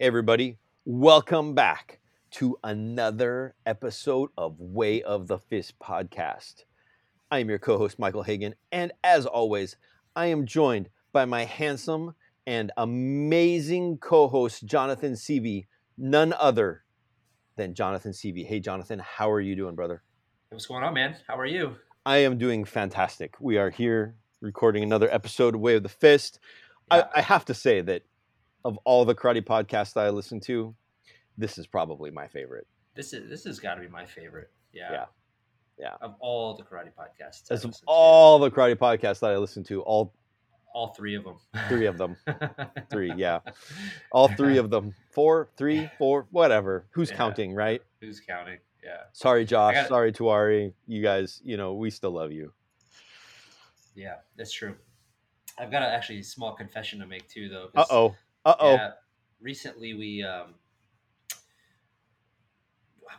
everybody. Welcome back to another episode of Way of the Fist podcast. I am your co host, Michael Hagen, and as always, I am joined by my handsome and amazing co host, Jonathan Seavey, none other than Jonathan Seavey. Hey, Jonathan, how are you doing, brother? What's going on, man? How are you? I am doing fantastic. We are here recording another episode of Way of the Fist. Yeah. I, I have to say that of all the karate podcasts that I listen to, this is probably my favorite. This is this has got to be my favorite. Yeah. Yeah. Yeah. Of all the karate podcasts, As of listen to. all the karate podcasts that I listen to, all all three of them. three of them, three, yeah, all three of them, four, three, four, whatever. Who's Yeah. counting, right? Who's counting? Yeah. Sorry, Josh. got- Sorry, Tuari. You guys, you know, we still love you. Yeah, that's true. I've got a actually small confession to make too, though. Uh oh. Uh oh. Yeah, recently we um,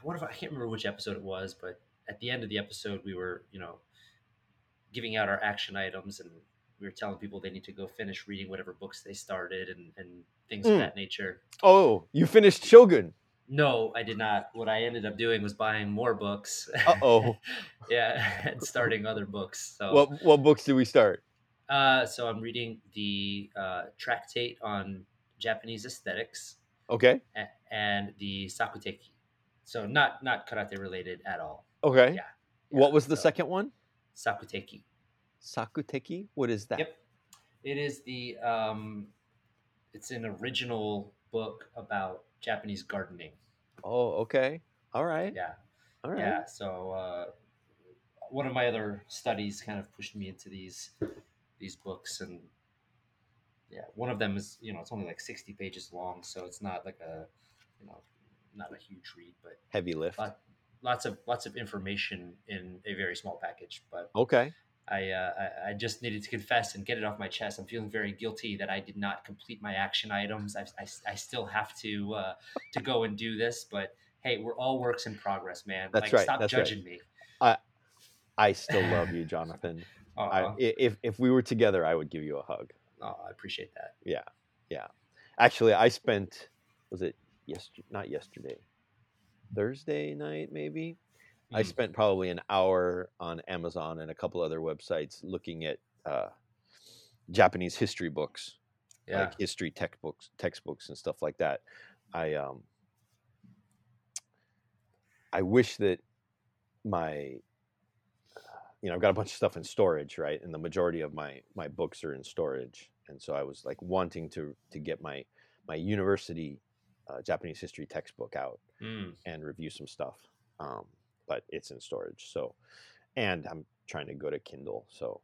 what if I can't remember which episode it was, but at the end of the episode we were, you know, giving out our action items and we were telling people they need to go finish reading whatever books they started and, and things Mm. of that nature. Oh, you finished Shogun. No, I did not. What I ended up doing was buying more books. Uh-oh. yeah, and starting other books. So, What what books do we start? uh, so I'm reading the uh, tractate on Japanese aesthetics Okay. and the Sakuteiki. So not not karate related at all. Okay. Yeah. What Yeah, was the so second one? Sakuteiki? Sakuteiki? What is that? Yep. It is the um, it's an original book about Japanese gardening. Oh, okay. All right. Yeah. All right. Yeah. So uh, one of my other studies kind of pushed me into these these books, and yeah, one of them is you know it's only like sixty pages long, so it's not like a you know not a huge read, but Heavy lift. lot, lots of lots of information in a very small package. But Okay. I, uh, I I just needed to confess and get it off my chest. I'm feeling very guilty that I did not complete my action items. I, I, I still have to uh, to go and do this, but hey, we're all works in progress, man. That's like, right, Stop that's right. judging me. I I still love you, Jonathan. Aw. i- if if we were together, I would give you a hug. Oh, I appreciate that. Yeah, yeah. Actually, I spent was it yesterday? Not yesterday. Thursday night, maybe. I Mm. spent probably an hour on Amazon and a couple other websites looking at uh, Japanese history books, Yeah. like history textbooks, textbooks and stuff like that. I um, I wish that my, you know, I've got a bunch of stuff in storage, right, and the majority of my my books are in storage, and so I was like wanting to to get my my university uh, Japanese history textbook out Mm. and review some stuff. Um, but it's in storage. So, and I'm trying to go to Kindle. So,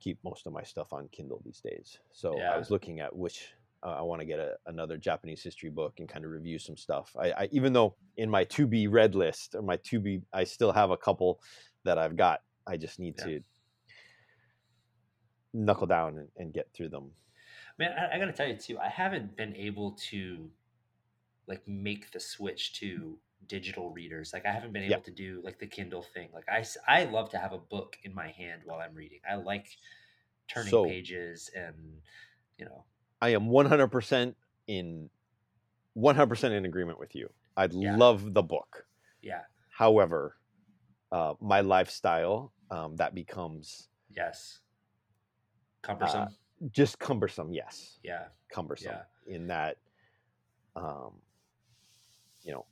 keep most of my stuff on Kindle these days. So, I was looking at which uh, I want to get a, another Japanese history book and kind of review some stuff. I, I even though in my to be read list or my to be, I still have a couple that I've got. I just need Yeah. to knuckle down and, and get through them. Man, I, I got to tell you too. I haven't been able to like make the switch to digital readers. Like I haven't been able Yeah. to do like the Kindle thing. Like I, I love to have a book in my hand while I'm reading. I like turning So- pages and you know I am 100% in 100% in agreement with you. I Yeah. love the book. yeah However, uh, my lifestyle um, that becomes yes cumbersome just cumbersome. Yes, yeah cumbersome Yeah. in that, um, you know,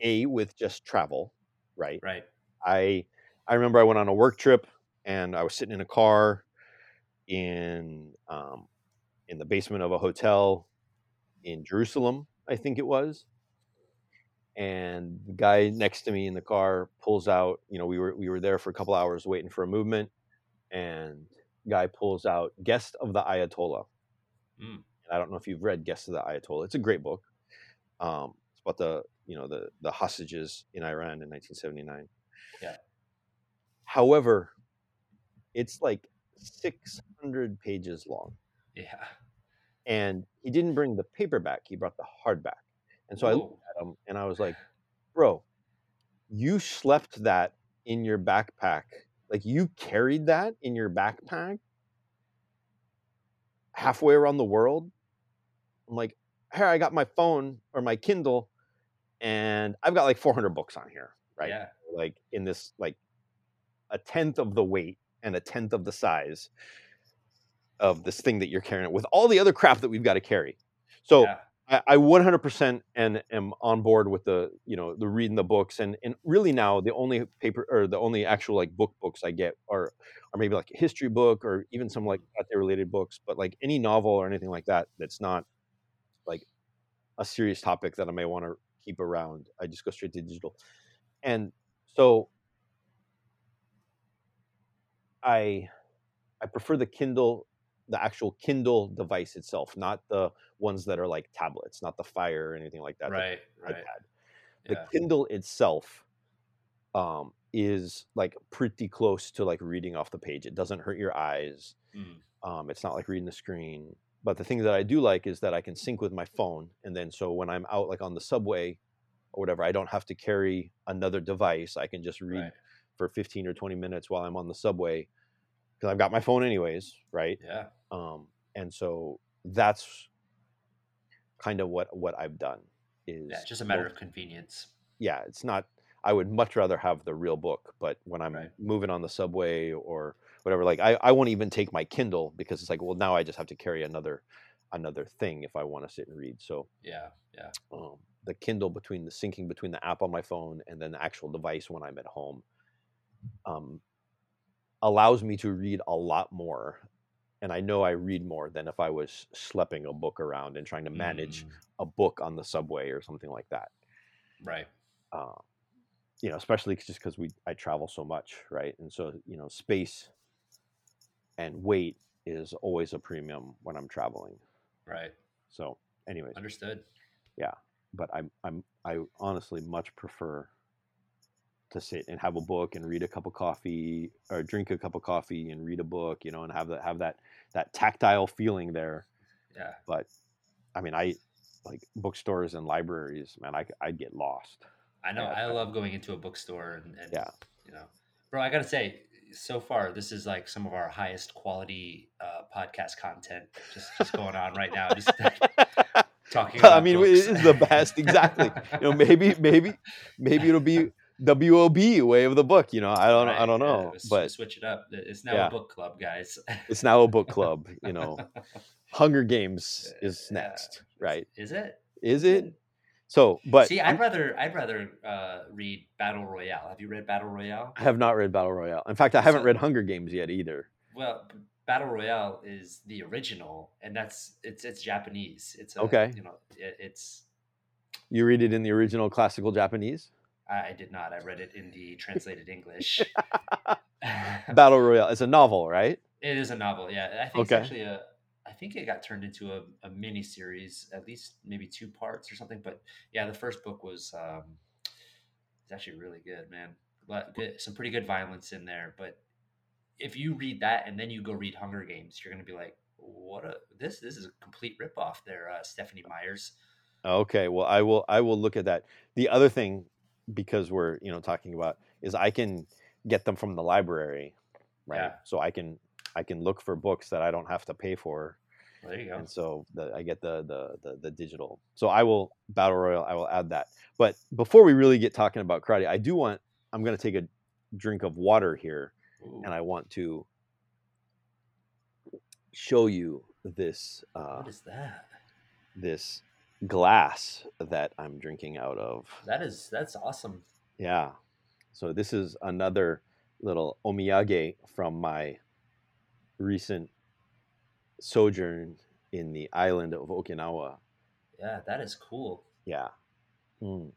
a with just travel, right? right I I remember I went on a work trip and I was sitting in a car in um, in the basement of a hotel in Jerusalem, I think it was. And the guy next to me in the car pulls out. You know, we were we were there for a couple hours waiting for a movement, and guy pulls out "Guest of the Ayatollah." Mm. I don't know if you've read "Guest of the Ayatollah." It's a great book. Um, it's about the you know the the hostages in Iran in 1979. Yeah. However, it's like 600 pages long, yeah and he didn't bring the paperback; he brought the hardback. And so I looked Him and I was like, "Bro, you slept that in your backpack. Like you carried that in your backpack halfway around the world." I'm like, here I got my phone or my Kindle, and I've got like 400 books on here, right? Yeah. Like in this like a tenth of the weight and a tenth of the size of this thing that you're carrying with all the other crap that we've got to carry. So yeah. I, I 100% and am on board with the you know the reading the books and and really now the only paper or the only actual like book books I get are are maybe like a history book or even some like mm-hmm. they related books but like any novel or anything like that that's not like a serious topic that I may want to keep around I just go straight to digital. And so I I prefer the Kindle the actual Kindle device itself, not the ones that are like tablets, not the Fire or anything like that. the Right. Right. iPad. The Yeah. Kindle itself um, is like pretty close to like reading off the page. It doesn't hurt your eyes. Mm. Um, it's not like reading the screen. But the thing that I do like is that I can sync with my phone, and then so when I'm out like on the subway or whatever, I don't have to carry another device. I can just read Right. for 15 or 20 minutes while I'm on the subway because I've got my phone anyways, right? Yeah. Um, and so that's kind of what what I've done is Yeah. Just a matter both- of convenience. yeah it's not I would much rather have the real book but when I'm Right. moving on the subway or whatever like I, I won't even take my Kindle because it's like well now I just have to carry another another thing if I want to sit and read so Yeah. Yeah. um, the Kindle between the syncing between the app on my phone and then the actual device when I'm at home um, allows me to read a lot more. And I know I read more than if I was schlepping a book around and trying to manage Mm, a book on the subway or something like that. right. Uh, you know, especially just because we I travel so much, right? And so you know, space and weight is always a premium when I'm traveling. Right. So, anyways, Understood. Yeah, but I'm I'm I honestly much prefer to sit and have a book and read a cup of coffee or drink a cup of coffee and read a book, you know, and have that have that that tactile feeling there. Yeah. But I mean, I like bookstores and libraries, man. I I get lost. I know. I I- love going into a bookstore and, and Yeah. you know, bro. I gotta say, so far this is like some of our highest quality uh, podcast content just just going on right now. Just talking. I mean, books. it is the best. Exactly. You know, maybe maybe maybe it'll be WOB way of the book. You know, I don't I don't know, s- but switch it up. It's now Yeah. a book club, guys. it's now a book club. You know, Hunger Games is Yeah. next, right? Is it? Is it? So, but See, I'm- I'd rather I'd rather uh, read Battle Royale. Have you read Battle Royale? I have not read Battle Royale. In fact, I haven't So- read Hunger Games yet either. Well, Battle Royale is the original, and that's it's it's Japanese. It's a, Okay. You know, it, it's You read it in the original classical Japanese? I, did not. I read it in the translated English. Battle Royale. It's a novel, right? it is a novel. Yeah, I think Okay. it's actually a. I think it got turned into a, a mini series, at least maybe two parts or something. But yeah, the first book was um, it's actually really good, man. Good, some pretty good violence in there. But if you read that and then you go read Hunger Games, you're gonna be like, "What a this this is a complete ripoff." There, uh, Stephanie Myers. Okay. Well, I will I will look at that. The other thing because we're, you know, talking about is I can get them from the library, right? Yeah. So I can I can look for books that I don't have to pay for there you go. and so the, I get the, the the the digital. So I will battle royal. I will add that. But before we really get talking about karate, I do want. I'm going to take a drink of water here, Ooh, and I want to show you this uh, what is that? this glass that I'm drinking out of. That is that's awesome. Yeah. So this is another little omiyage from my recent sojourn in the island of Okinawa. Yeah, that is cool. Yeah. Mm.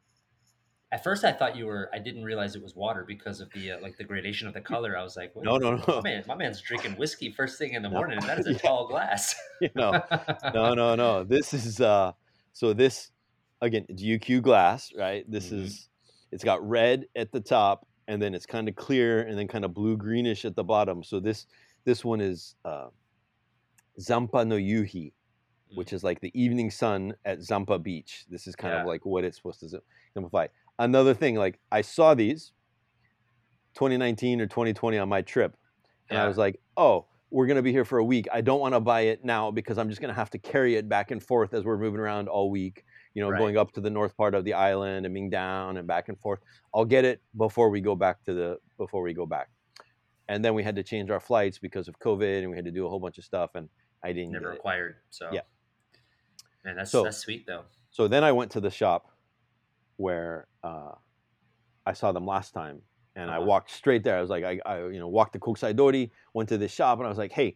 At first, I thought you were. I didn't realize it was water because of the uh, like the gradation of the color. I was like, Wait, No, no, My no. man, my man's drinking whiskey first thing in the No. morning, and that is a Yeah. tall glass. you know, no, no, no. This is uh so this again, it's Ryukyu glass, right? This Mhm. is it's got red at the top and then it's kind of clear and then kind of blue greenish at the bottom. So this this one is uh Zampa no Yuhi, which is like the evening sun at Zampa Beach. This is kind Yeah. of like what it's supposed to sim- simplify. Another thing, like I saw these 2019 or 2020 on my trip, and I was like, oh, we're going to be here for a week. I don't want to buy it now because I'm just going to have to carry it back and forth as we're moving around all week. You know, Right. going up to the north part of the island and being down and back and forth. I'll get it before we go back to the before we go back. And then we had to change our flights because of COVID, and we had to do a whole bunch of stuff, and I didn't Never get it. acquired. So Yeah. Man, that's So- that's sweet though. So then I went to the shop where uh, I saw them last time, and I Uh-huh. walked straight there. I was like, I, I you know, walked to Kokusai Dori, went to this shop, and I was like, hey,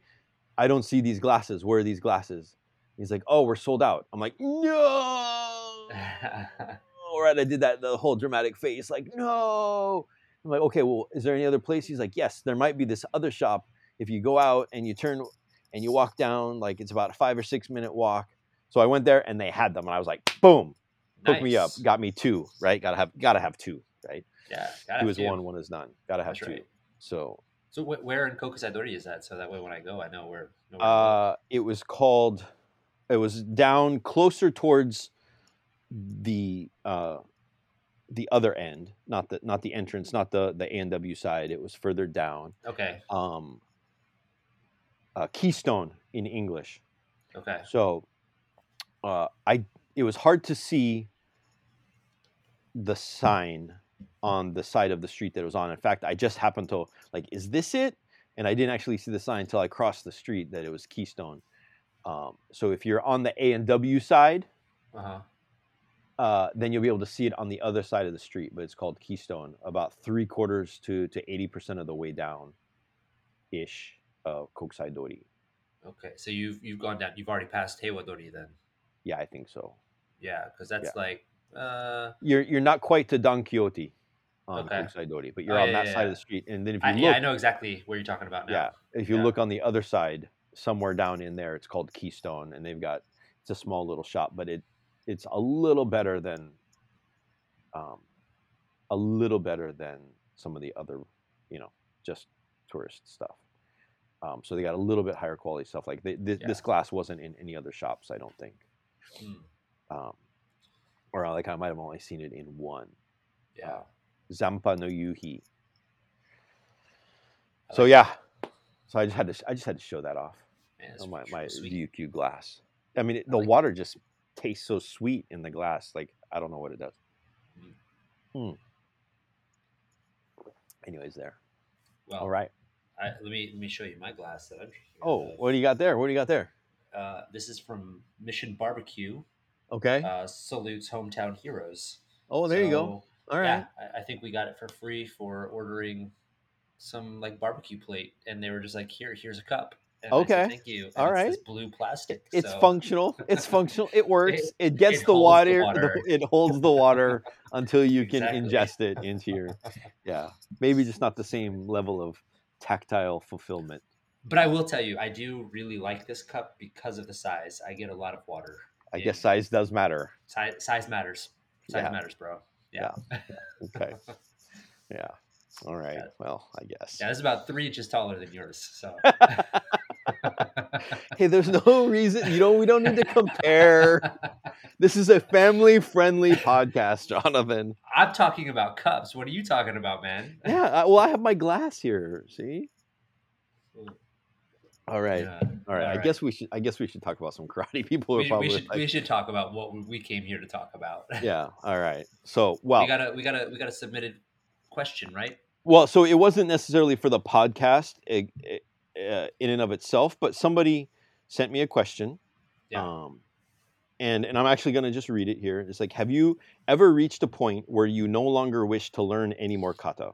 I don't see these glasses. Where are these glasses? He's like, oh, we're sold out. I'm like, no. All right, I did that the whole dramatic face, like, no. I'm like, okay, well, is there any other place? He's like, yes, there might be this other shop. If you go out and you turn and you walk down, like it's about a five or six minute walk. So I went there and they had them, and I was like, boom, hook me up, got me two, right? Gotta have, gotta have two, right? Yeah, Two is two. one, one is none. Gotta have That's two. right. So So wh- where in Kokusai Dori is that? So that way when I go, I know where. Know where uh, it was called, it was down closer towards the uh, the other end, not the not the entrance, not the the A side. It was further down. okay, Um, uh, Keystone in English. okay, So, uh, I it was hard to see the sign on the side of the street that it was on. In fact, I just happened to like, is this it? And I didn't actually see the sign until I crossed the street that it was Keystone. Um, so if you're on the A and W side, uh huh. uh, then you'll be able to see it on the other side of the street. But it's called Keystone, about three quarters to to eighty percent of the way down, ish of Kokusai Dori. Okay, so you've you've gone down. You've already passed Heiwadori then. Yeah, I think so. Yeah, because that's like uh, you're you're not quite to Don Quijote on Okay. Kokusai Dori, but you're Oh, on yeah, that yeah, side yeah. of the street. And then if you I, look, yeah, I know exactly where you're talking about now. yeah, if you look on the other side, somewhere down in there, it's called Keystone, and they've got it's a small little shop, but it it's a little better than, um, a little better than some of the other, you know, just tourist stuff. Um, so they got a little bit higher quality stuff. Like they, this, this glass wasn't in any other shops, I don't think. Hmm, Um, or like I might have only seen it in one. yeah. Zampa no Yuhi. I So like yeah, so I just had to I just had to show that off Man, on my my sweet. Glass. I mean, it, I the like- water just tastes so sweet in the glass. Like I don't know what it does. Mm. Hmm. Anyways, there. Well, All right. I, let me let me show you my glass that I'm drinking. Oh, what do you got there? What do you got there? Uh, this is from Mission Barbecue. Okay. Uh, salutes hometown heroes. oh, there you go. All right. Yeah, I, I think we got it for free for ordering some like barbecue plate, and they were just like, "Here, here's a cup." And I said, Okay. Thank you. And All it's this blue plastic. It's so- functional. It's functional. It works. It- It, gets it the, holds the water, water. It holds the water until you Exactly. can ingest it into your. Yeah, maybe just not the same level of tactile fulfillment. But I will tell you, I do really like this cup because of the size. I get a lot of water. I in- guess size does matter. size, size matters. Size Yeah. matters, bro. Yeah. Okay. Yeah. All right. Yeah. Well, I guess. Yeah, this is about three inches taller than yours. So hey, there's no reason you don't. We don't need to compare. This is a family-friendly podcast, Jonathan. I'm talking about cups. What are you talking about, man? Yeah. Well, I have my glass here. See. All right. Yeah. All right. I right. guess we should. I guess we should talk about some karate. People We, probably we should like, we should talk about what we- came here to talk about. yeah. All right. So, well, we got a we got a we got a submitted question, right? Well, so it wasn't necessarily for the podcast eh, eh, uh, in and of itself, but somebody sent me a question. Yeah. Um, and and I'm actually going to just read it here. It's like, have you ever reached a point where you no longer wish to learn any more kata?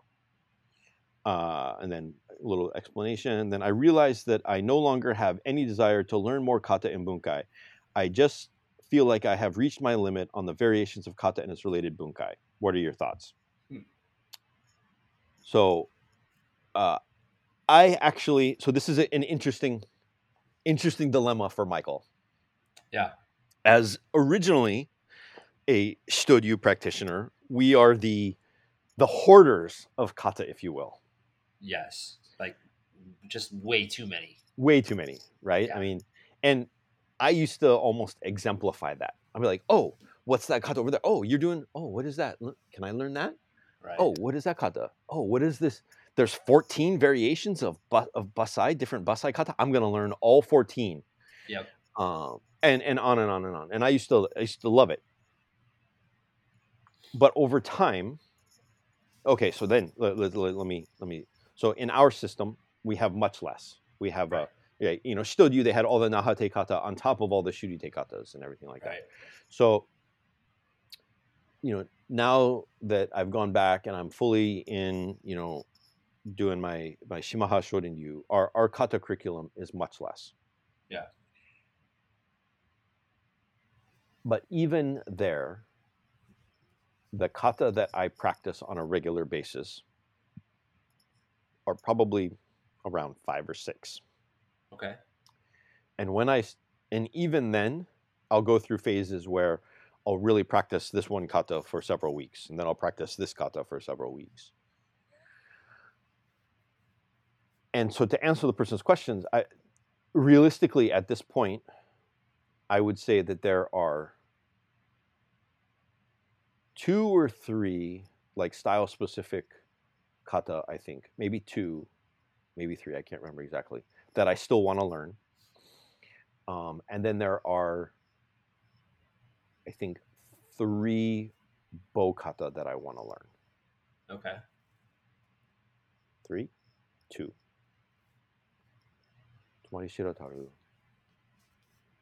Uh, and then little explanation. And then I realized that I no longer have any desire to learn more kata and bunkai. I just feel like I have reached my limit on the variations of kata and its related bunkai. What are your thoughts? Hmm. So, uh, I actually so this is a- an interesting, interesting dilemma for Michael. Yeah. As originally a Shito-ryu practitioner, we are the the hoarders of kata, if you will. Yes. Just way too many. Way too many, right? I mean, and I used to almost exemplify that. I'd be like, "Oh, what's that kata over there? Oh, you're doing. Oh, what is that? Can I learn that? Right. Oh, what is that kata? Oh, what is this there's 14 variations of bu- of basai, different basai kata. I'm gonna learn all 14. Yep. Um, and and on and on and on. And I used to I used to love it. But over time, okay. So then let, let, let, let me let me. So in our system, we have much less. We have Right. a yeah, you know, Shito-ryu, they had all the Nahate kata on top of all the Shurite katas and everything like that. So, you know, now that I've gone back and I'm fully in, you know, doing my my Shimaha Shorinryu, our our kata curriculum is much less. Yeah. But even there, the kata that I practice on a regular basis are probably around five or six. Okay. And when I, and even then, I'll go through phases where I'll really practice this one kata for several weeks, and then I'll practice this kata for several weeks. And so, to answer the person's questions, I realistically at this point, I would say that there are two or three like style specific kata. I think maybe two, maybe three. I can't remember exactly that I still want to learn. Um, and then there are, I think, three bow kata that I want to learn. Okay. Three, two. Tomari Shirotaru,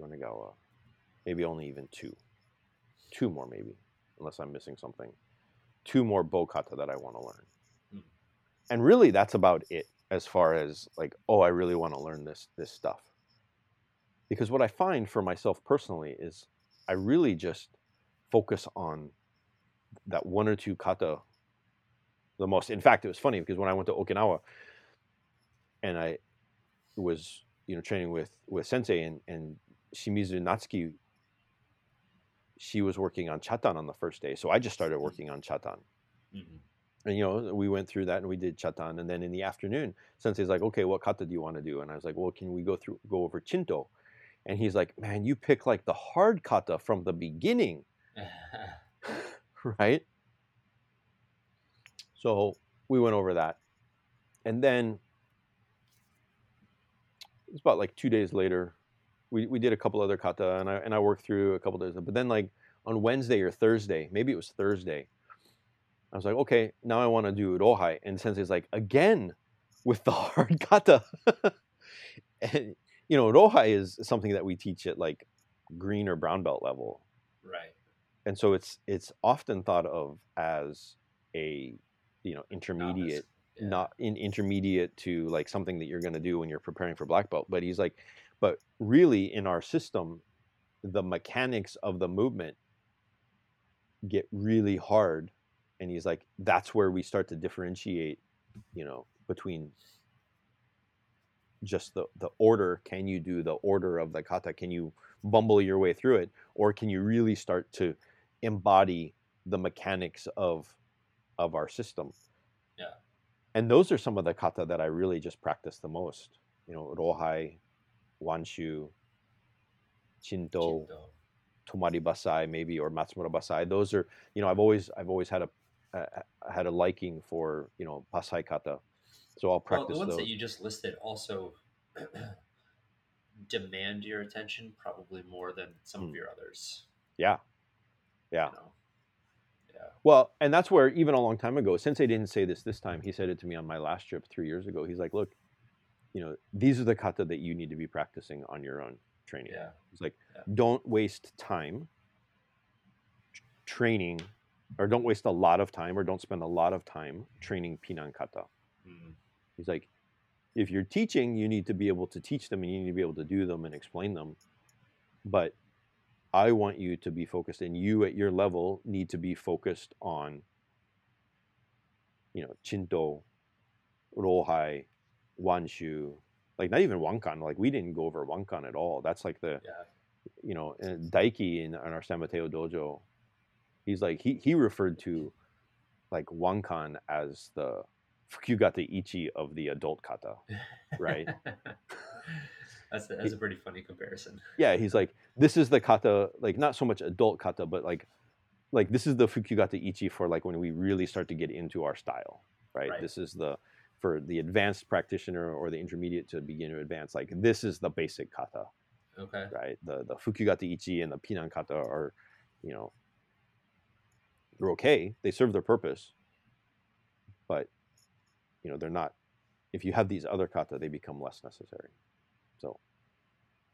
Yonegawa. Maybe only even two. Two more, maybe, unless I'm missing something. Two more bow kata that I want to learn. Hmm. And really, that's about it as far as like, oh, I really want to learn this this stuff. Because what I find for myself personally is I really just focus on that one or two kata the most. In fact, it was funny because when I went to Okinawa and I was, you know, training with with Sensei and and Shimizu Natsuki, she was working on chatan on the first day, so I just started working on chatan. hmm And you know, we went through that and we did chatan, and then in the afternoon, Sensei's like, "Okay, what kata do you want to do?" And I was like, "Well, can we go through go over Chinto?" And he's like, "Man, you pick like the hard kata from the beginning." right? So we went over that. And then it's about like two days later, we, we did a couple other kata and I, and I worked through a couple days. But then, like on Wednesday or Thursday, maybe it was Thursday, I was like, okay, now I want to do Rohai. And Sensei's like, again with the hard kata. and, you know, Rohai is something that we teach at like green or brown belt level right. and so it's it's often thought of as a you know intermediate Yeah. not in intermediate to like something that you're going to do when you're preparing for black belt but he's like but really in our system the mechanics of the movement get really hard and he's like that's where we start to differentiate you know between just the the order. Can you do the order of the kata? Can you bumble your way through it? Or can you really start to embody the mechanics of of our system? Yeah. and those are some of the kata that i really just practice the most. You know rohai wanshu chinto Shinto. tomari basai maybe or matsumura basai. Those are you know i've always i've always had a had a liking for you know pasai kata so i'll Well, practice the ones those that you just listed also demand your attention probably more than some Hmm. of your others. yeah yeah You know? Yeah. Well, and that's where even a long time ago, Sensei didn't say this this time. He said it to me on my last trip three years ago. He's like, "Look, you know, these are the kata that you need to be practicing on your own training." Yeah. He's like, Yeah. "Don't waste time training, or don't waste a lot of time, or don't spend a lot of time training pinan kata." Mm. He's like, "If you're teaching, you need to be able to teach them, and you need to be able to do them and explain them, but." I want you to be focused, and you at your level need to be focused on, you know, Chinto, Rohai, Wanshu, like not even Wankan. Like we didn't go over Wankan at all. That's like the, Yeah. you know, and Daiki in, in our San Mateo dojo, he's like he he referred to like Wankan as the Fukyugata Ichi of the adult kata. Right. that's a, that's a pretty funny comparison. yeah he's like this is the kata like not so much adult kata but like like this is the fukyugata ichi for like when we really start to get into our style right, Right. this is the for the advanced practitioner or the intermediate to begin to advance, like this is the basic kata, Okay. right? The the fukyugata ichi and the pinan kata are, you know, they're okay. They serve their purpose, but you know they're not. If you have these other kata, they become less necessary. So,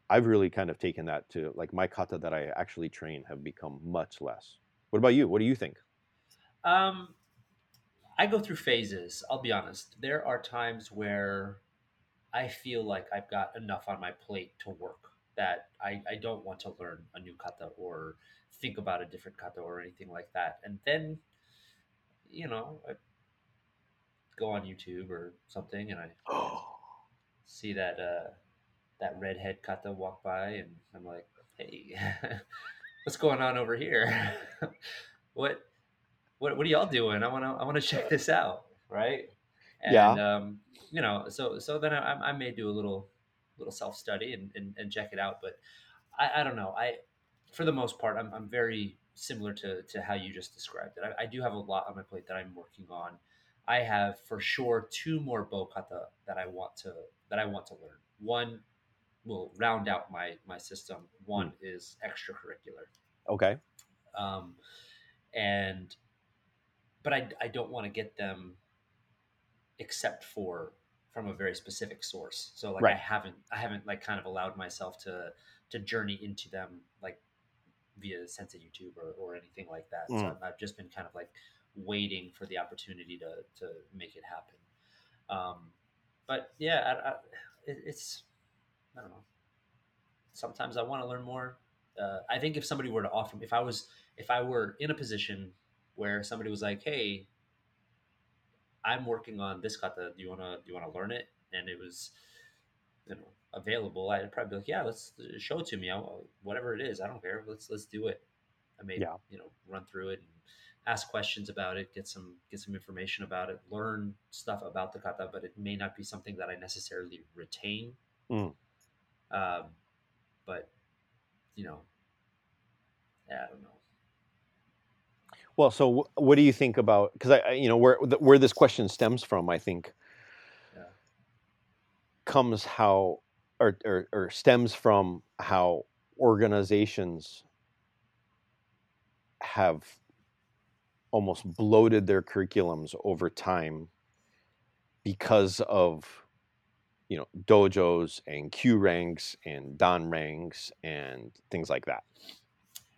I've really kind of taken that to like my kata that I actually train have become much less. What about you? What do you think? Um, I go through phases. I'll be honest. There are times where I feel like I've got enough on my plate to work that I, I don't want to learn a new kata or think about a different kata or anything like that. And then, you know, I go on YouTube or something and I see that uh, that redhead kata walk by and I'm like, hey, what's going on over here? what what what are y'all doing? I want to I want to check this out, right? And, Yeah. Um, you know, so so then I, I may do a little little self study and, and, and check it out, but I, I don't know. I for the most part, I'm, I'm very similar to, to how you just described it. I, I do have a lot on my plate that I'm working on. I have for sure two more bow kata that I want to that I want to learn. One will round out my my system. One is extracurricular Okay. um, and but I, I don't want to get them except for from a very specific source so like i haven't i haven't like kind of allowed myself to to journey into them like via sensei youtube or, or anything like that so Mm. I've, I've just been kind of like waiting for the opportunity to to make it happen um but yeah I, I, it, it's i don't know sometimes i want to learn more uh, i think if somebody were to offer me if i was if I were in a position where somebody was like, "Hey, I'm working on this kata. Do you wanna do you wanna learn it?" and it was, available, I'd probably be like, "Yeah, let's show it to me. I'll, whatever it is, I don't care. Let's let's do it." I may Yeah. you know run through it and ask questions about it, get some get some information about it, learn stuff about the kata, but it may not be something that I necessarily retain. Mm. Um, but you know, yeah, I don't know. Well, so what do you think about? Because I, I, you know, where where this question stems from, I think, Yeah. comes how, or, or or stems from how organizations have almost bloated their curriculums over time because of you know dojos and kyu ranks and dan ranks and things like that.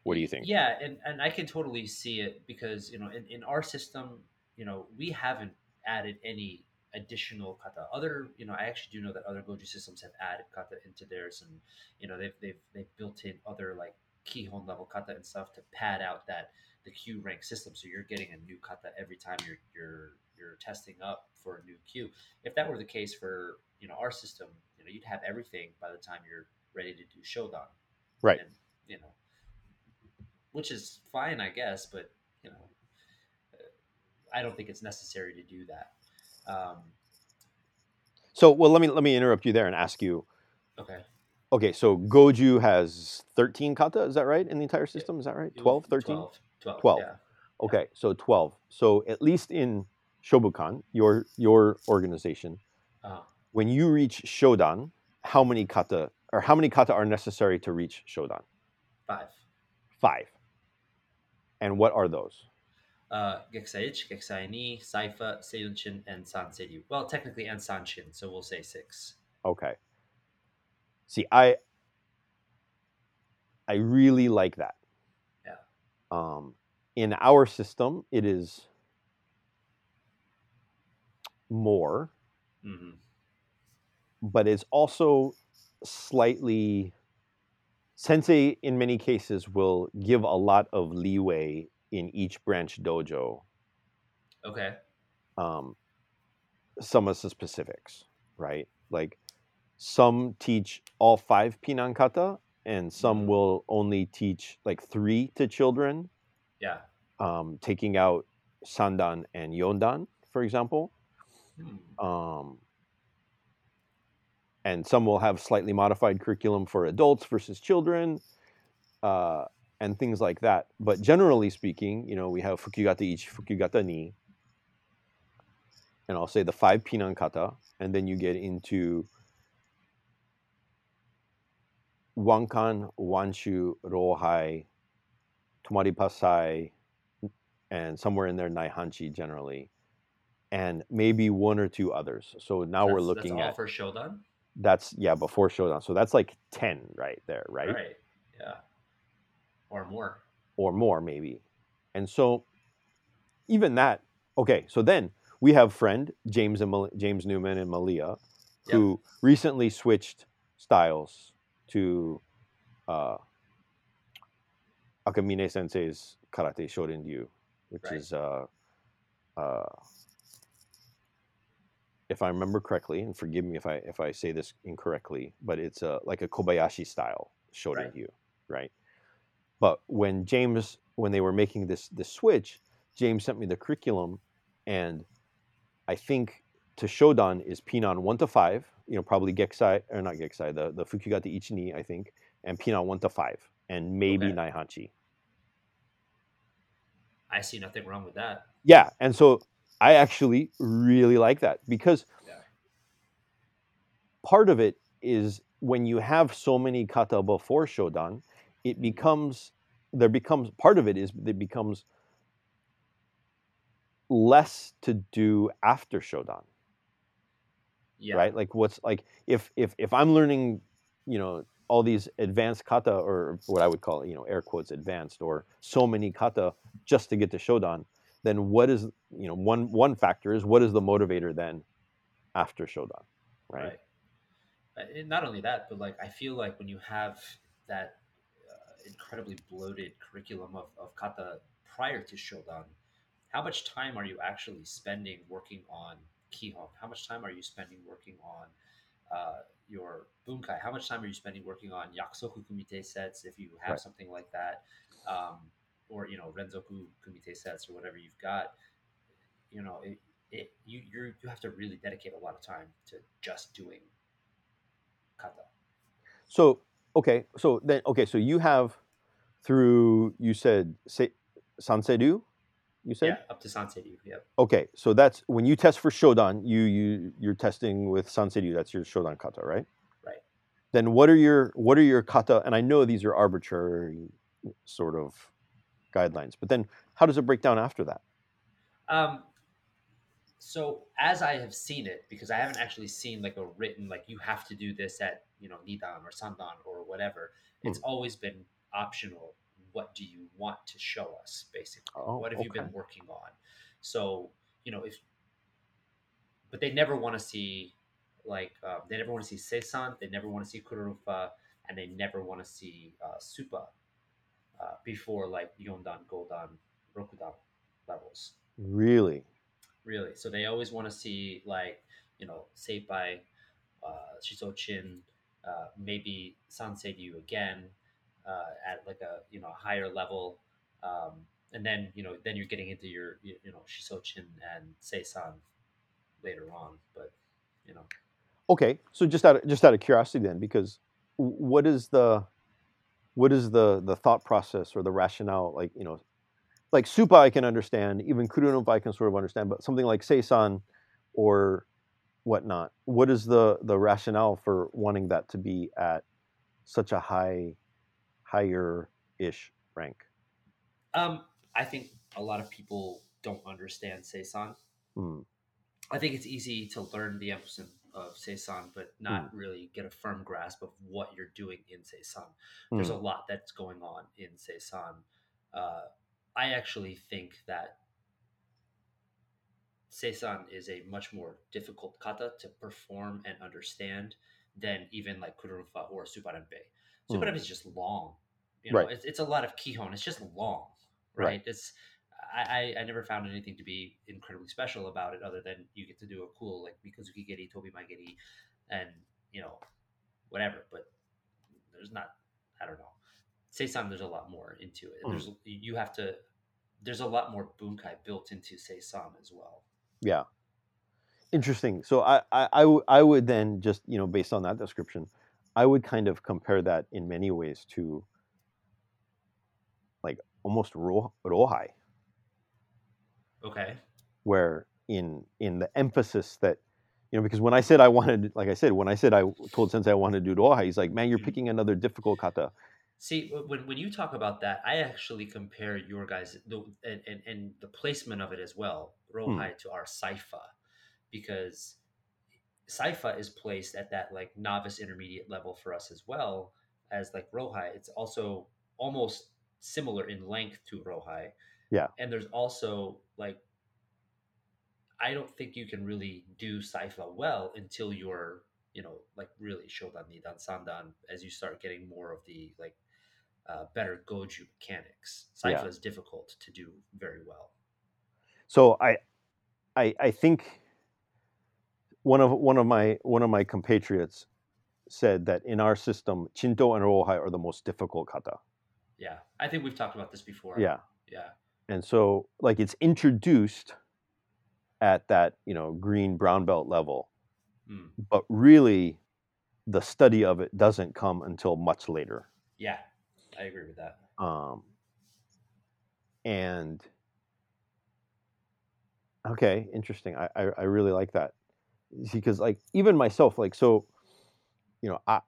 What do you think? Yeah, and, and I can totally see it because you know in, in our system, you know, we haven't added any additional kata. Other, you know, I actually do know that other Goju systems have added kata into theirs, and you know they've they've they've built in other like keyhole level kata and stuff to pad out that the kyu rank system. So you're getting a new kata every time you're you're you're testing up for a new kyu. If that were the case for you know our system, you know you'd have everything by the time you're ready to do Shodan. Right. And, you know, which is fine, I guess, but you know, I don't think it's necessary to do that. Um, So, well, let me let me interrupt you there and ask you. okay. Okay, so Goju has 13 kata, is that right? In the entire system, is that right? 12, 13? 12. 12. 12. Yeah. Okay, so 12. So at least in Shobukan, your your organization, Uh, when you reach Shodan, how many kata or how many kata are necessary to reach Shodan? five. 5. And what are those? Uh, Geksaichi, Gekisai ni, Saifa, Seiunchin, and Sanseiryu. Well, technically, and Sanshin, so we'll say six. Okay. See, I I really like that. Yeah. Um, in our system, it is more, hmm but it's also slightly sensei in many cases will give a lot of leeway in each branch dojo Okay. um, some of the specifics right like some teach all five pinan kata and some Mhm. will only teach like three to children Yeah. um, taking out sandan and yondan for example Hmm. um, and some will have slightly modified curriculum for adults versus children uh, and things like that but generally speaking you know we have fukyugata ichi fukyugata ni and I'll say the five Pinan kata, and then you get into Wankan, Wanshu, Rohai, Tomari Pasai, and somewhere in there Naihanchi generally, and maybe one or two others. So now we're looking that's at for Shodan. that's yeah before Shodan. So that's like ten right there, right? Right. Yeah. Or more. Or more maybe. And so even that, okay. So then we have friend James and Mal- James Newman and Malia, Yep. who recently switched styles to uh, Akamine Sensei's Karate Shorin Ryu, which Right. is uh, uh, if I remember correctly, and forgive me if I if I say this incorrectly, but it's uh, like a Kobayashi style Shorin Right. Ryu, right? But when James, when they were making this this switch, James sent me the curriculum, and I think to Shodan is Pinan one to five, you know, probably Gekisai or not Gekisai, the the Fukyugata Ichini, I think, and Pinan one to five, and maybe Okay. Naihanchi. I see nothing wrong with that. Yeah, and so I actually really like that because Yeah. part of it is when you have so many kata before Shodan, it becomes there becomes part of it is it becomes less to do after Shodan, Yeah. right? Like what's like if if if I'm learning, you know, all these advanced kata or what I would call, you know, air quotes advanced or so many kata just to get to Shodan, then what is you know one one factor is what is the motivator then after Shodan, right? Right. Uh, and not only that, but like I feel like when you have that incredibly bloated curriculum of, of kata prior to Shodan, how much time are you actually spending working on Kihon? How much time are you spending working on uh, your bunkai? How much time are you spending working on yakusoku kumite sets if you have Right. something like that, um, or you know renzoku kumite sets or whatever you've got? You know, it, it you you you have to really dedicate a lot of time to just doing kata. So okay, so then okay, so you have through you said say Sanseiryu, you said Yeah, up to Sanseiryu. Yep. okay, so that's when you test for Shodan, you you you're testing with Sanseiryu. That's your Shodan kata, right? Right. Then what are your what are your kata? And I know these are arbitrary sort of guidelines, but then how does it break down after that? Um, so as I have seen it, because I haven't actually seen like a written like you have to do this at you know Nidan or Sandan or whatever. It's always been optional. What do you want to show us, basically? Oh, what have you been working on? So you know if, but they never want to see like um, they never want to see Seisan, they never want to see Kururunfa, and they never want to see uh, Supa uh, before like Yondan, Godan, Rokudan levels Really? really. So they always want to see like you know Seipai, uh, Shisochin, uh, maybe Sanseiryu again uh, at like a you know higher level, um, and then you know then you're getting into your you, you know Shisochin and Seisan later on. But you know Okay, so just out of, just out of curiosity then, because what is the what is the the thought process or the rationale? Like you know, like Supa I can understand, even Kururunfa I can sort of understand, but something like Seisan or whatnot, what is the the rationale for wanting that to be at such a high higher ish rank? um, I think a lot of people don't understand Seisan. Hmm. I think it's easy to learn the emphasis of Seisan, but not really get a firm grasp of what you're doing in Seisan. There's a lot that's going on in Seisan. Uh, I actually think that Seisan is a much more difficult kata to perform and understand than even like Kururunfa or Suparinpei. Mm. Is just long. You know, Right. it's, it's a lot of kihon. It's just long, Right. right? It's I, I I never found anything to be incredibly special about it other than you get to do a cool like Mikazuki Geri, Tobi Mageri, and you know whatever. But there's not I don't know. Seisan, there's a lot more into it. Mm. There's you have to. There's a lot more bunkai built into Seisan as well. Yeah. Interesting. So I, I, I, w- I would then just, you know, based on that description, I would kind of compare that in many ways to like almost ro- rohai, Okay. where, in in the emphasis that you know because when I said I wanted like I said when I said I told Sensei I wanted to do Rohai, he's like, man, you're Mhm. picking another difficult kata. See, when, when you talk about that, I actually compare your guys the, and, and, and the placement of it as well, Rohai to our Saifa, because Saifa is placed at that like novice intermediate level for us as well as like Rohai. It's also almost similar in length to Rohai. Yeah. And there's also like, I don't think you can really do Saifa well until you're, you know, like really Shodan, Nidan, Sandan, as you start getting more of the like uh, better Goju mechanics. Saifa Yeah. is difficult to do very well. So I, I, I think one of one of my one of my compatriots said that in our system, Chinto and Rohai are the most difficult kata. Yeah. I think we've talked about this before. Yeah, Yeah. and so like it's introduced at that you know green brown belt level, Mm. but really, the study of it doesn't come until much later. Yeah. I agree with that. um, and okay interesting I, I i really like that because like even myself like so you know i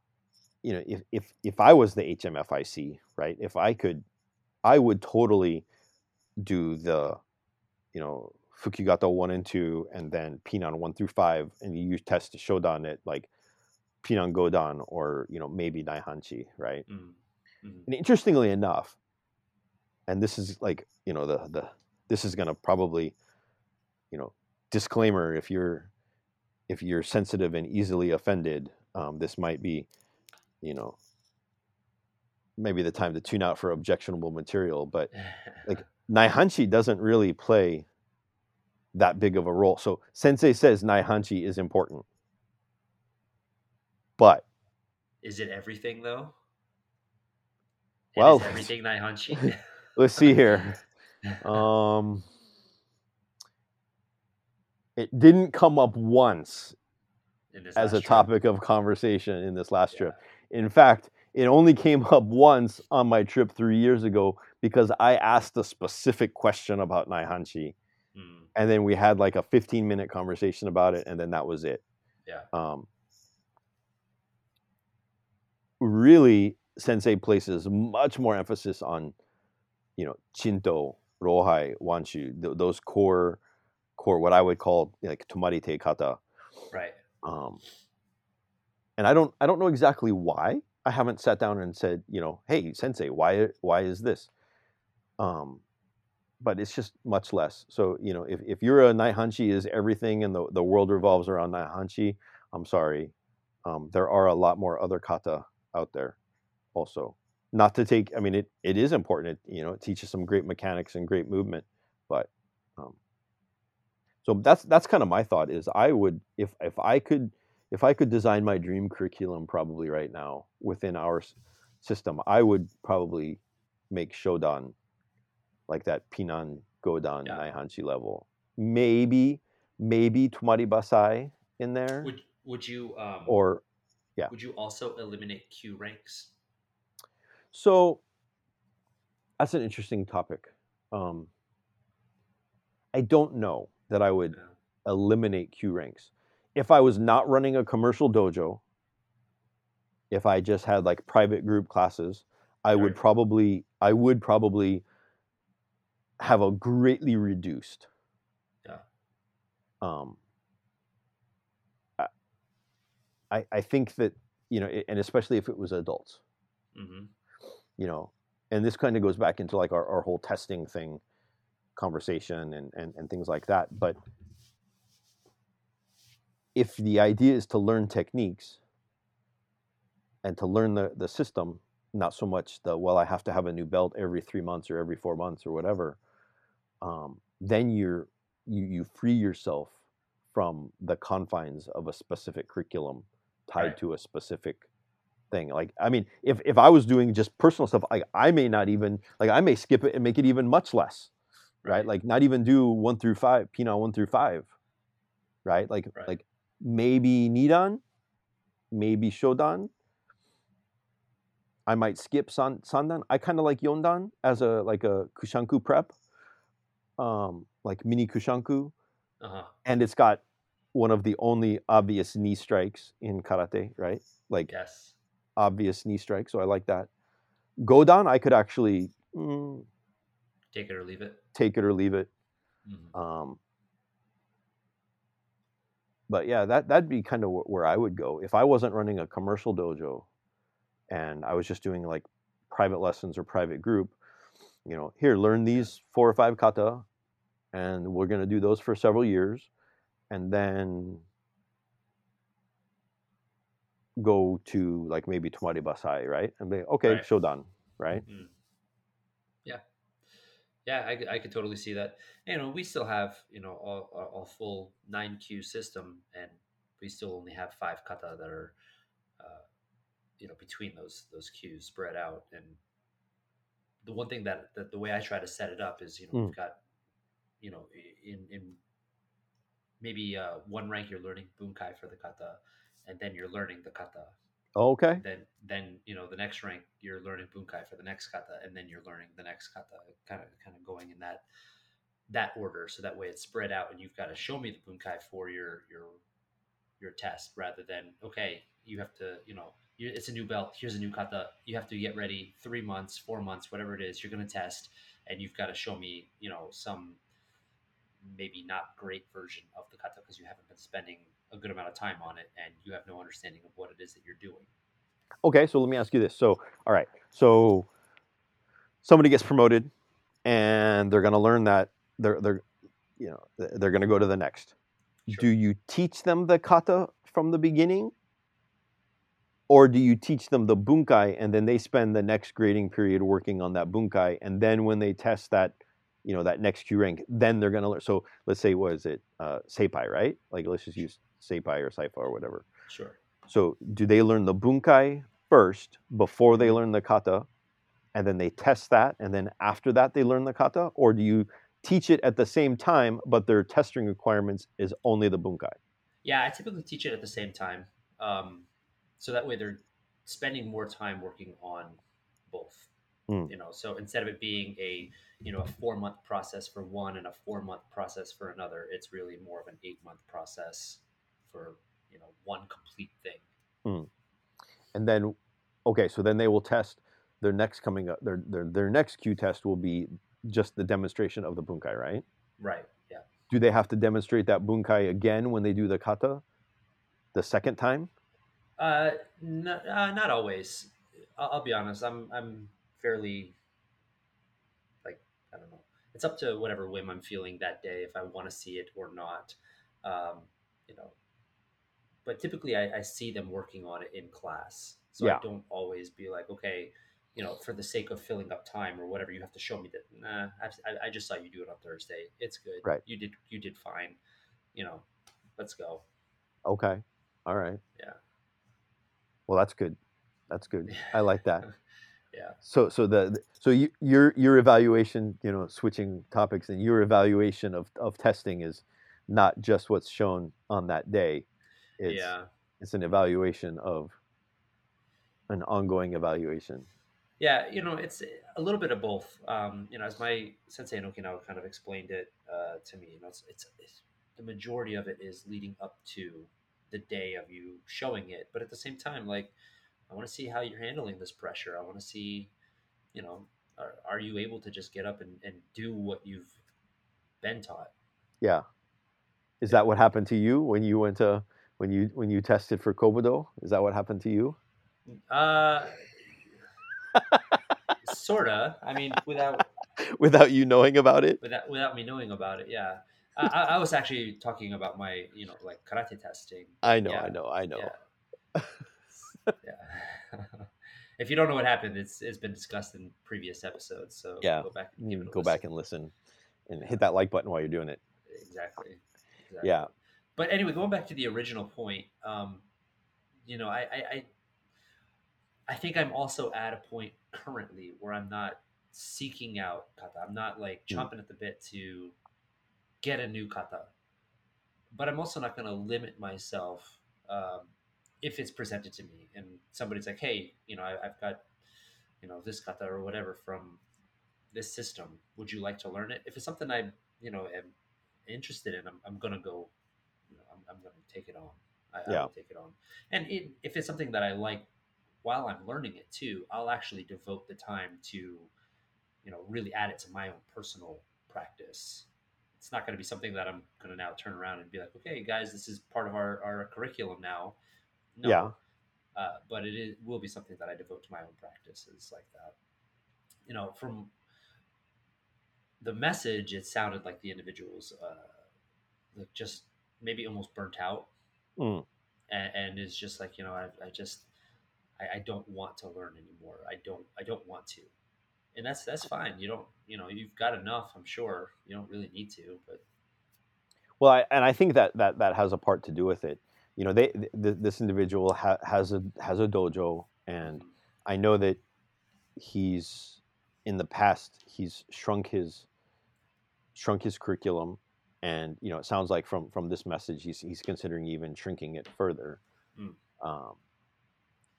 you know if if if i was the hmfic right if i could i would totally do the you know fukyugata 1 and 2 and then pinan 1 through 5 and you test to shodan at like pinan godan or you know maybe Naihanchi, right Mm. Mm. and interestingly enough, and this is like, you know, the the this is gonna probably, you know, disclaimer if you're if you're sensitive and easily offended, um, this might be, you know, maybe the time to tune out for objectionable material. But like- Naihanchi doesn't really play that big of a role. So Sensei says Naihanchi is important. But is it everything though? Well, is everything Naihanchi? let's see here. Um, it didn't come up once as a trip? topic of conversation in this last Yeah. trip. In fact, it only came up once on my trip three years ago because I asked a specific question about Naihanchi, Mm. and then we had like a 15 minute conversation about it, and then that was it. Yeah. Um, really, Sensei places much more emphasis on, you know, Chinto, Rohai, Wanshu, th- those core, core what I would call like Tomarite kata. Right. Um, and I don't I don't know exactly why. I haven't sat down and said, you know, hey sensei, why why is this? Um, but it's just much less. So you know, if, if you're a Naihanchi is everything and the, the world revolves around Naihanchi, I'm sorry. Um, there are a lot more other kata out there, also. Not to take, I mean, it, it is important. It, you know, it teaches some great mechanics and great movement, but so that's that's kind of my thought. Is I would if if I could if I could design my dream curriculum probably right now within our system, I would probably make Shodan like that Pinan Godan Yeah. Naihanchi level. Maybe maybe Tomari Basai in there Would would you um or yeah. would you also eliminate kyu ranks? So that's an interesting topic. Um, I don't know that I would eliminate kyu ranks. If I was not running a commercial dojo, if I just had like private group classes, I would probably I would probably have a greatly reduced. Yeah. Um, I- I think that you know, and especially if it was adults hmm you know and this kind of goes back into like our, our whole testing thing conversation and, and and things like that. But if the idea is to learn techniques and to learn the, the system not so much the well i have to have a new belt every three months or every four months or whatever um, then you're you, you free yourself from the confines of a specific curriculum tied Right. to a specific thing. Like i mean if if i was doing just personal stuff like i may not even like i may skip it and make it even much less right, like not even do one through five pinan one through five right like Right. like maybe nidan maybe shodan i might skip san, sandan i kind of like yondan as a like a kushanku prep um like mini kushanku Uh-huh. and it's got one of the only obvious knee strikes in karate, right? Like Yes. obvious knee strike. So I like that. Godan, I could actually mm, Take it or leave it. Take it or leave it. Mhm. Um, but yeah, that that'd be kind of wh- where I would go if I wasn't running a commercial dojo, and I was just doing like private lessons or private group. You know, here learn these four or five kata, and we're gonna do those for several years, and then go to like maybe Tomari Basai, right? And be okay, Right. Shodan, right? Mm. Yeah, yeah, I, could- I could totally see that. You know, we still have you know a, a, a full nine kyu system, and we still only have five kata that are, uh, you know, between those those kyus spread out. And the one thing that, that the way I try to set it up is, you know, Mm. we've got, you know, in in maybe uh, one rank you're learning bunkai for the kata, and then you're learning the kata Okay, then then you know the next rank you're learning bunkai for the next kata and then you're learning the next kata kind of kind of going in that that order. So that way it's spread out and you've got to show me the bunkai for your your your test rather than okay you have to you know it's a new belt here's a new kata you have to get ready three months four months whatever it is you're going to test and you've got to show me you know some maybe not great version of the kata because you haven't been spending a good amount of time on it and you have no understanding of what it is that you're doing okay. So let me ask you this. So all right, so somebody gets promoted, and they're gonna learn that they're they're you know they're gonna go to the next. Sure. Do you teach them the kata from the beginning? Or do you teach them the bunkai and then they spend the next grading period working on that bunkai and then when they test that, you know, that next kyu rank, then they're gonna learn. So let's say what is it, uh, Seipai, right? Like let's just use Seipai or Saifa or whatever. Sure. So do they learn the bunkai first before they learn the kata, and then they test that, and then after that they learn the kata, or do you teach it at the same time, but their testing requirements is only the bunkai? Yeah, I typically teach it at the same time. Um, so that way they're spending more time working on both. Mm. You know, so instead of it being a you know a four month process for one and a four month process for another, it's really more of an eight month process for you know one complete thing. And then, okay, so then they will test their next coming up. Their their their next kyu test will be just the demonstration of the bunkai, right? Right. Yeah. Do they have to demonstrate that bunkai again when they do the kata, the second time? Uh, uh, not always. I'll, I'll be honest. I'm I'm fairly like I don't know. It's up to whatever whim I'm feeling that day if I want to see it or not. Um, you know, but typically I, I see them working on it in class, so Yeah. I don't always be like, okay, you know, for the sake of filling up time or whatever, you have to show me that. Nah, I, I just saw you do it on Thursday. It's good. Right. You did you did fine. You know, let's go. Okay, all right. Yeah. Well, that's good. That's good. I like that. Yeah. So, so the so you, your your evaluation, you know, switching topics, and your evaluation of of testing is not just what's shown on that day. It's, yeah. it's an evaluation of an ongoing evaluation. Yeah, you know, it's a little bit of both. Um, you know, as my sensei in Okinawa kind of explained it uh, to me, you know, it's, it's, it's the majority of it is leading up to the day of you showing it, but at the same time, like, I want to see how you're handling this pressure. I want to see, you know, are, are you able to just get up and, and do what you've been taught? Yeah. Is that what happened to you when you went to when you when you tested for Kobudo? Is that what happened to you? Uh, sorta. I mean, without Without you knowing about it? without without me knowing about it. Yeah, I, I I was actually talking about my you know like karate testing. I know, Yeah, I know, I know. Yeah. yeah. if you don't know what happened, it's it's been discussed in previous episodes. So Yeah. go back and give it a go listen. back and listen and hit that like button while you're doing it. exactly. exactly. Yeah. But anyway, going back to the original point, um, you know, I, I, I I think I'm also at a point currently where I'm not seeking out kata. I'm not like Mm. chomping at the bit to get a new kata. But I'm also not going to limit myself um, if it's presented to me and somebody's like, "Hey, you know, I, I've got, you know, this kata or whatever from this system. Would you like to learn it?" If it's something I, you know, am interested in, I'm, I'm gonna go. I'm, I'm gonna take it on. I, I Yeah. will take it on. And it, if it's something that I like while I'm learning it too, I'll actually devote the time to, you know, really add it to my own personal practice. It's not going to be something that I'm going to now turn around and be like, okay, guys, this is part of our, our curriculum now. No. Yeah. Uh, but it is, will be something that I devote to my own practices like that. You know, from the message, it sounded like the individuals uh, just maybe almost burnt out. Mm. and, and is just like you know I, I just I, I don't want to learn anymore. I don't i don't want to. And that's that's fine. You don't you know you've got enough i'm sure. You don't really need to but Well, I, and I think that, that that has a part to do with it. You know, they th- this individual ha- has a has a dojo, and I know that he's in the past he's shrunk his shrunk his curriculum, and you know it sounds like from from this message he's he's considering even shrinking it further. Mm. Um,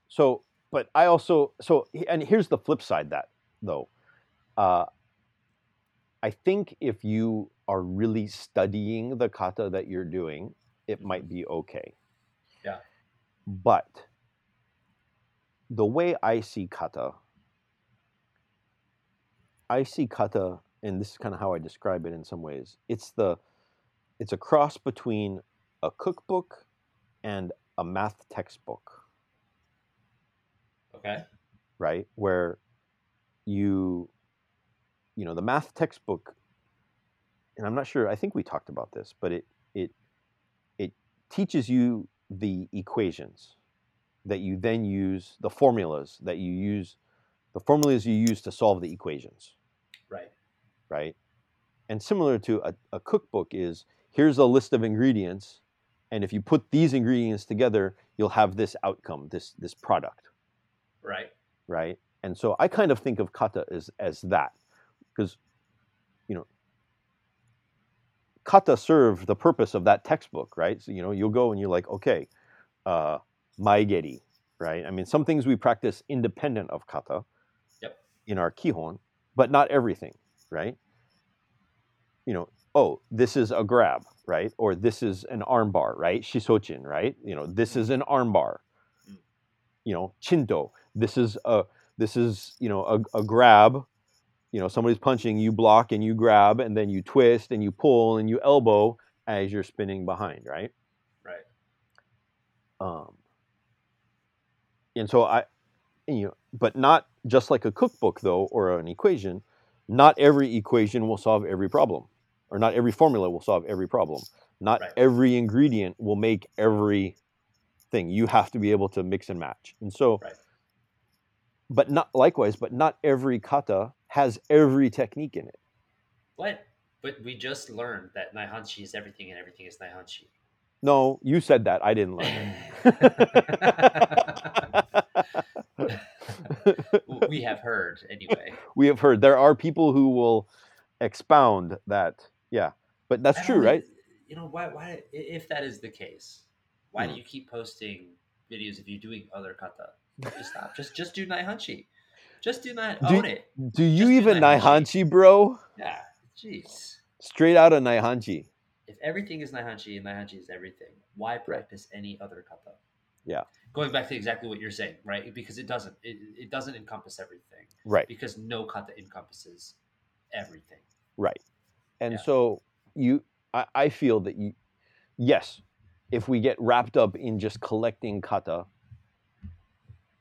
so, but I also so and here's the flip side that though. Uh, I think if you are really studying the kata that you're doing, it Mhm. might be okay. Yeah. But the way I see kata, I see kata, and this is kind of how I describe it in some ways. It's the it's a cross between a cookbook and a math textbook, okay. Right? Where you you know the math textbook and i'm not sure i think we talked about this but it it it teaches you the equations that you then use the formulas that you use the formulas you use to solve the equations. Right. Right? And similar to a, a cookbook is here's a list of ingredients and if you put these ingredients together you'll have this outcome this this product right right? And so I kind of think of kata as as that, because you know, kata serve the purpose of that textbook, right? So you know, you'll go and you're like, okay, uh, mae geri, right? I mean, some things we practice independent of kata, Yep. in our kihon, but not everything, right? You know, oh, this is a grab, right? Or this is an armbar, right? Shisochin, right? You know, this is an armbar. Mm. You know, chinto, this is a this is you know a, a grab you know somebody's punching you block and you grab and then you twist and you pull and you elbow as you're spinning behind right right um and so i you know but not just like a cookbook though or an equation not every equation will solve every problem or not every formula will solve every problem. Not Right. every ingredient will make every thing. You have to be able to mix and match. And so Right. but not likewise but not every kata has every technique in it. But but we just learned that naihanchi is everything and everything is naihanchi no you said that. I didn't learn it. We have heard anyway. We have heard. There are people who will expound that yeah but that's true don't right You know why? Why, if that is the case, why Hmm. do you keep posting videos of you doing other kata? Just stop. just just do naihanchi. Just do nai. Do- Own it. do you Just even Naihanshi. naihanchi bro Yeah. Jeez. straight out of naihanchi If everything is naihanchi and naihanchi is everything, why practice any other kata? Yeah. Going back to exactly what you're saying, right? Because it doesn't. It, it doesn't encompass everything. right Because no kata encompasses everything. right and Yeah. so you I, I feel that you yes if we get wrapped up in just collecting kata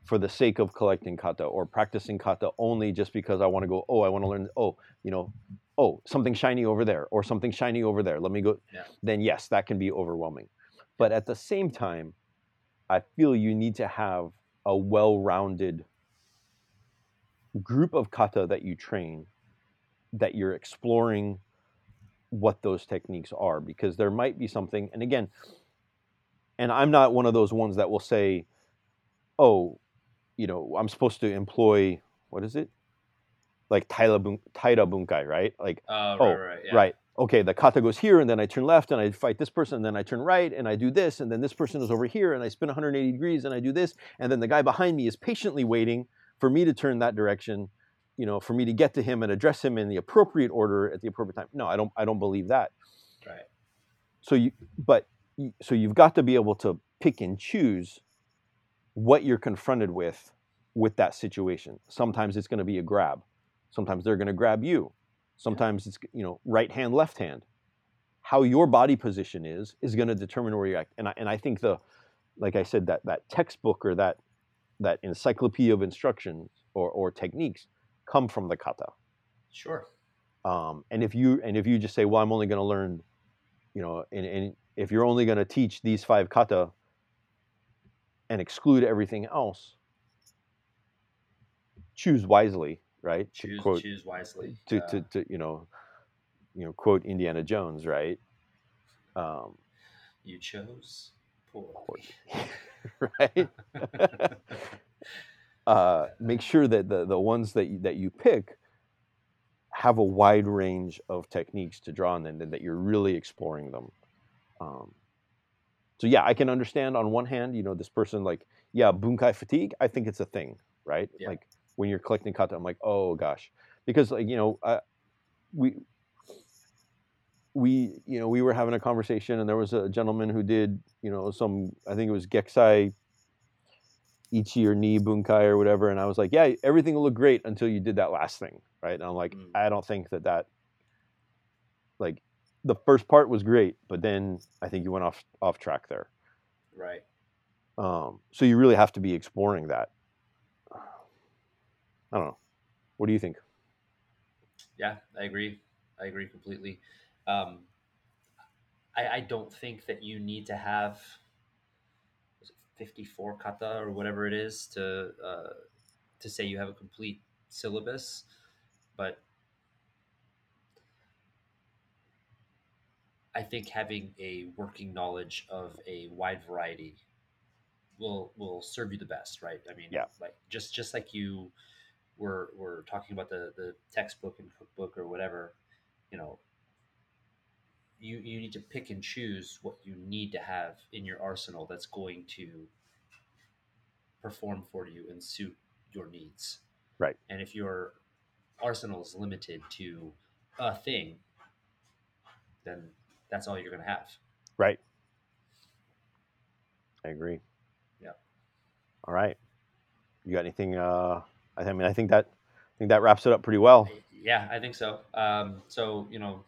for the sake of collecting kata or practicing kata only just because i want to go oh i want to learn oh you know oh something shiny over there or something shiny over there let me go Yeah. then yes that can be overwhelming but at the same time i feel you need to have a well-rounded group of kata that you train that you're exploring what those techniques are because there might be something and again and i'm not one of those ones that will say oh you know i'm supposed to employ what is it like taira bun- taira bunkai right like Uh, Oh, right, right, yeah. right okay the kata goes here and then i turn left and i fight this person and then i turn right and i do this and then this person is over here and i spin 180 degrees and i do this and then the guy behind me is patiently waiting for me to turn that direction you know for me to get to him and address him in the appropriate order at the appropriate time no i don't i don't believe that Right. So you, but so you've got to be able to pick and choose what you're confronted with with that situation. Sometimes it's going to be a grab. Sometimes they're going to grab you. Sometimes it's you know right hand, left hand. How your body position is is going to determine where you act. And I, and I think the, like I said, that that textbook or that that encyclopedia of instructions or, or techniques come from the kata. Sure. Um, and if you and if you just say, well, I'm only going to learn, you know, and, and if you're only going to teach these five kata and exclude everything else, choose wisely, right? To Choose quote choose wisely. to, Uh, to, to you know, you know, quote Indiana Jones, right? Um, you chose poorly. right. uh, make sure that the, the ones that you, that you pick have a wide range of techniques to draw on and that you're really exploring them. Um, so yeah, I can understand on one hand, you know, this person like, yeah, bunkai fatigue. I think it's a thing, right? Yeah. Like when you're collecting kata, I'm like, oh gosh, because like you know, uh, we we you know we were having a conversation and there was a gentleman who did you know some I think it was Gekisai Ichi or Ni Bunkai or whatever, and I was like, yeah, everything will look great until you did that last thing, right? And I'm like, Mm. I don't think that that like the first part was great, but then I think you went off off track there. right. Um, so you really have to be exploring that. I don't know. What do you think? Yeah, I agree. I agree completely. Um, I, I don't think that you need to have 54 kata or whatever it is to uh, to say you have a complete syllabus, but I think having a working knowledge of a wide variety will will serve you the best, right? I mean, Yeah. like just just like you were were talking about the the textbook and cookbook or whatever, you know, you you need to pick and choose what you need to have in your arsenal that's going to perform for you and suit your needs. Right. And if your arsenal is limited to a thing, then that's all you're going to have. Right. I agree. Yeah. All right. You got anything? Uh, I mean, I think that I think that wraps it up pretty well. Yeah, I think so. Um, so you know,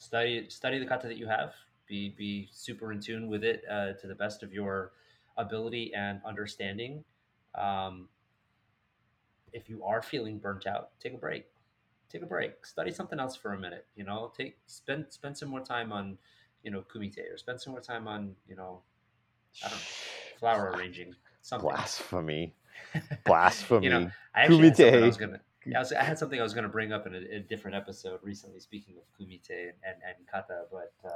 study study the kata that you have. Be be super in tune with it uh, to the best of your ability and understanding. Um, if you are feeling burnt out, take a break. Take a break. Study something else for a minute. You know, take spend spend some more time on, you know, kumite or spend some more time on you know, I don't know, flower arranging something. Blasphemy. Blasphemy. You know, I actually something I Kumite. was gonna. Yeah, I, was, I had something I was going to bring up in a, a different episode recently. Speaking of kumite and, and, kata, but uh,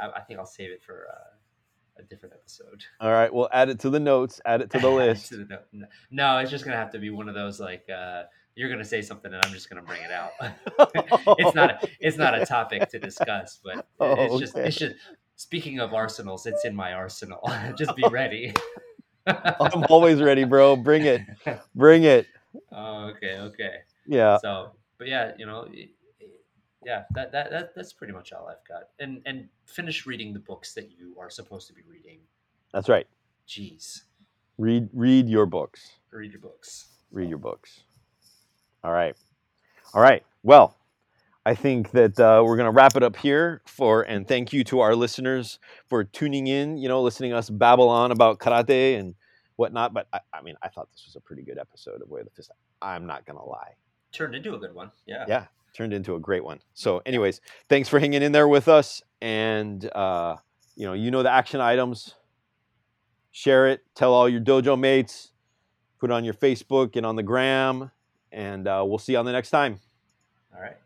I, I, I think I'll save it for uh, a different episode. All right. We'll add it to the notes. Add it to the list. To the. No- no, it's just going to have to be one of those like uh, you're going to say something and I'm just going to bring it out. it's not. A, it's not a topic to discuss, but Oh, it's just. okay. It's just. Speaking of arsenals, it's in my arsenal. just be ready. I'm always ready, bro. Bring it. Bring it. Oh, okay. Okay. Yeah. so but yeah you know yeah that, that that that's pretty much all i've got and and finish reading the books that you are supposed to be reading That's right. jeez Read read your books. read your books read your books. All right. All right. Well, I think that uh, we're going to wrap it up here for, and thank you to our listeners for tuning in, you know, listening to us babble on about karate and whatnot. But I, I mean, I thought this was a pretty good episode of Way of the Fist. I'm not to lie. turned into a good one yeah Yeah. Turned into a great one. So, anyways, thanks for hanging in there with us. And, uh, you know, you know the action items. Share it. Tell all your dojo mates. Put it on your Facebook and on the gram. And uh, we'll see you on the next time. all right